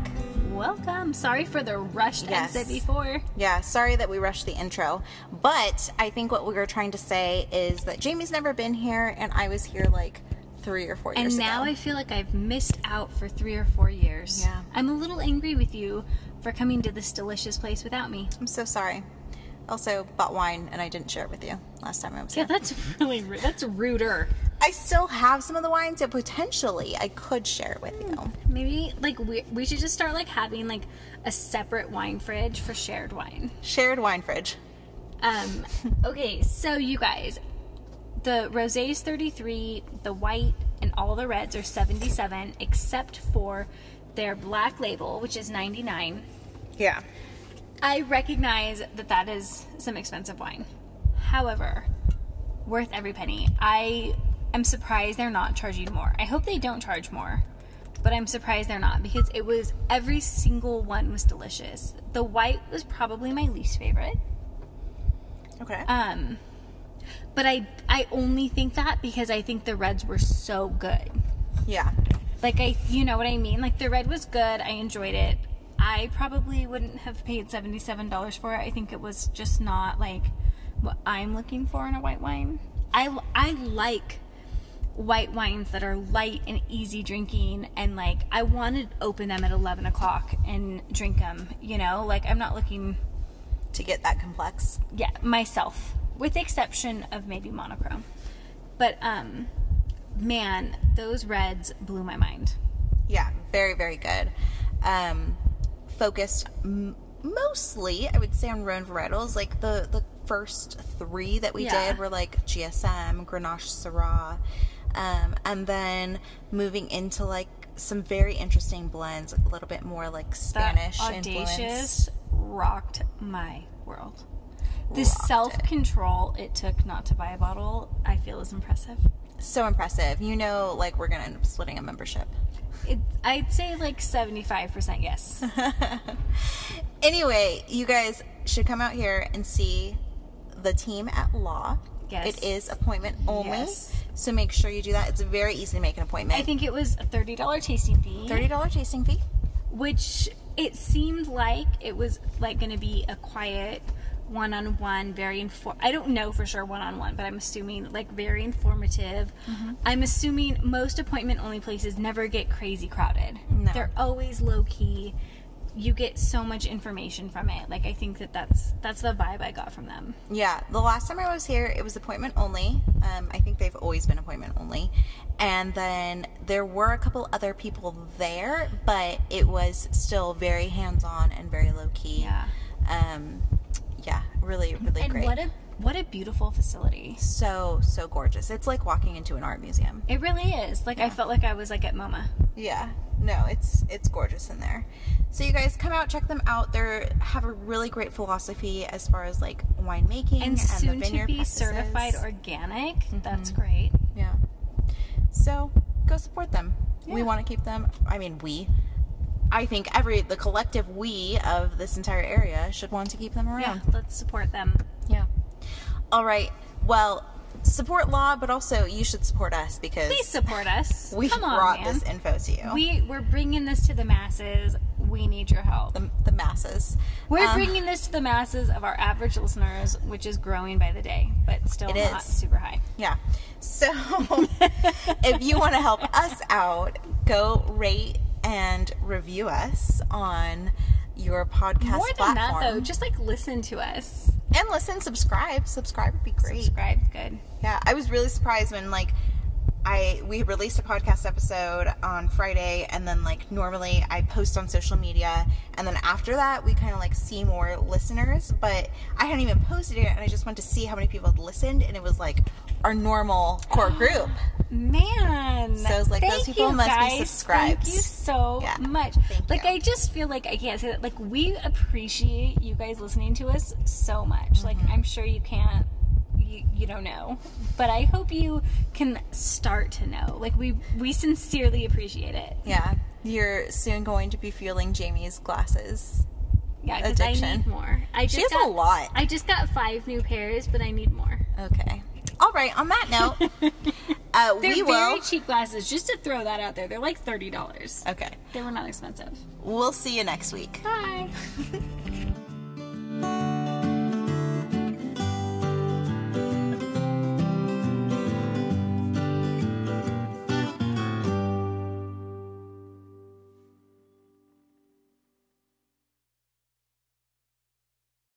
Welcome. Sorry for the rushed Yes. exit before. Yeah, sorry that we rushed the intro, but I think what we were trying to say is that Jamie's never been here, and I was here like three or four years And now ago. I feel like I've missed out for three or four years. Yeah. I'm a little angry with you for coming to this delicious place without me. I'm so sorry. Also, bought wine and I didn't share it with you last time I was Yeah, here. that's really rude. That's ruder. I still have some of the wines that potentially I could share it with you. Maybe like we, we should just start like having like a separate wine fridge for shared wine. Shared wine fridge. Um, okay, so you guys, the rosé is 33, the white and all the reds are 77, except for their black label, which is 99. Yeah. I recognize that that is some expensive wine. However, worth every penny. I am surprised they're not charging more. I hope they don't charge more, but I'm surprised they're not because it was every single one was delicious. The white was probably my least favorite. Okay. Um, but I I only think that because I think the reds were so good. yeah. Like I, you know what I mean. Like the red was good. I enjoyed it. I probably wouldn't have paid seventy seven dollars for it. I think it was just not like what I'm looking for in a white wine. I I like white wines that are light and easy drinking, and like I want to open them at eleven o'clock and drink them. You know, like I'm not looking To get that complex. yeah myself with the exception of maybe monochrome but um man those reds blew my mind Yeah, very, very good. Um, focused m- mostly, I would say, on Rhone varietals. Like the the first three that we Yeah. did were like GSM, Grenache, Syrah, um, and then moving into like some very interesting blends, a little bit more like Spanish that influence. audacious rocked my world the self-control it took not to buy a bottle i feel is impressive So impressive. You know, like we're gonna end up splitting a membership. It, i'd say like 75% yes Anyway, you guys should come out here and see the team at Law. Yes. It is appointment only. Yes. So make sure you do that. It's very easy to make an appointment. i think it was a $30 tasting fee $30 tasting fee. which it seemed like it was like going to be a quiet one-on-one very inform i don't know for sure one-on-one but i'm assuming like very informative Mm-hmm. i'm assuming most appointment only places never get crazy crowded No. they're always low-key you get so much information from it like i think that that's that's the vibe i got from them Yeah, the last time I was here, it was appointment only. Um, I think they've always been appointment only. And then there were a couple other people there, but it was still very hands on and very low key. Yeah. Um, yeah, really, really and great. what a what a beautiful facility so, so gorgeous. It's like walking into an art museum. it really is like i felt like i was like at moma Yeah. no, it's it's gorgeous in there. So you guys come out, check them out. They have a really great philosophy as far as like winemaking and, And soon the to vineyard be practices. Mm-hmm. certified organic. That's great. Yeah. So go support them. We want to keep them. I mean, we. I think every the collective we of this entire area should want to keep them around. Yeah, let's support them. Yeah. All right. Well, support law, but also you should support us because Please support us. we Come on, brought man. this info to you. We we're bringing this to the masses. We need your help. the, the masses. We're Um, bringing this to the masses of our average listeners, which is growing by the day, but still not is. super high. Yeah. So if you want to help us out, go rate and review us on your podcast More than that, though, just like listen to us. and listen, subscribe. Subscribe would be great. Subscribe, good. Yeah, I was really surprised when like I we released a podcast episode on Friday and then like normally I post on social media and then after that we kind of like see more listeners, but I hadn't even posted it and I just went to see how many people had listened and it was like our normal core group. Man, So it's like, those people must be subscribed. Thank you so Yeah, much. thank like you. I just feel like I can't say that. Like we appreciate you guys listening to us so much. Like Mm-hmm. I'm sure you can't. You, you don't know, but I hope you can start to know. Like we we sincerely appreciate it. Yeah, you're soon going to be feeling Jamie's glasses. Yeah, because I need more. I just She has got, a lot. I just got five new pairs, but I need more. Okay. All right. On that note, uh, They're we very will. cheap glasses. Just to throw that out there, they're like thirty dollars. Okay. They were not expensive. We'll see you next week. Bye.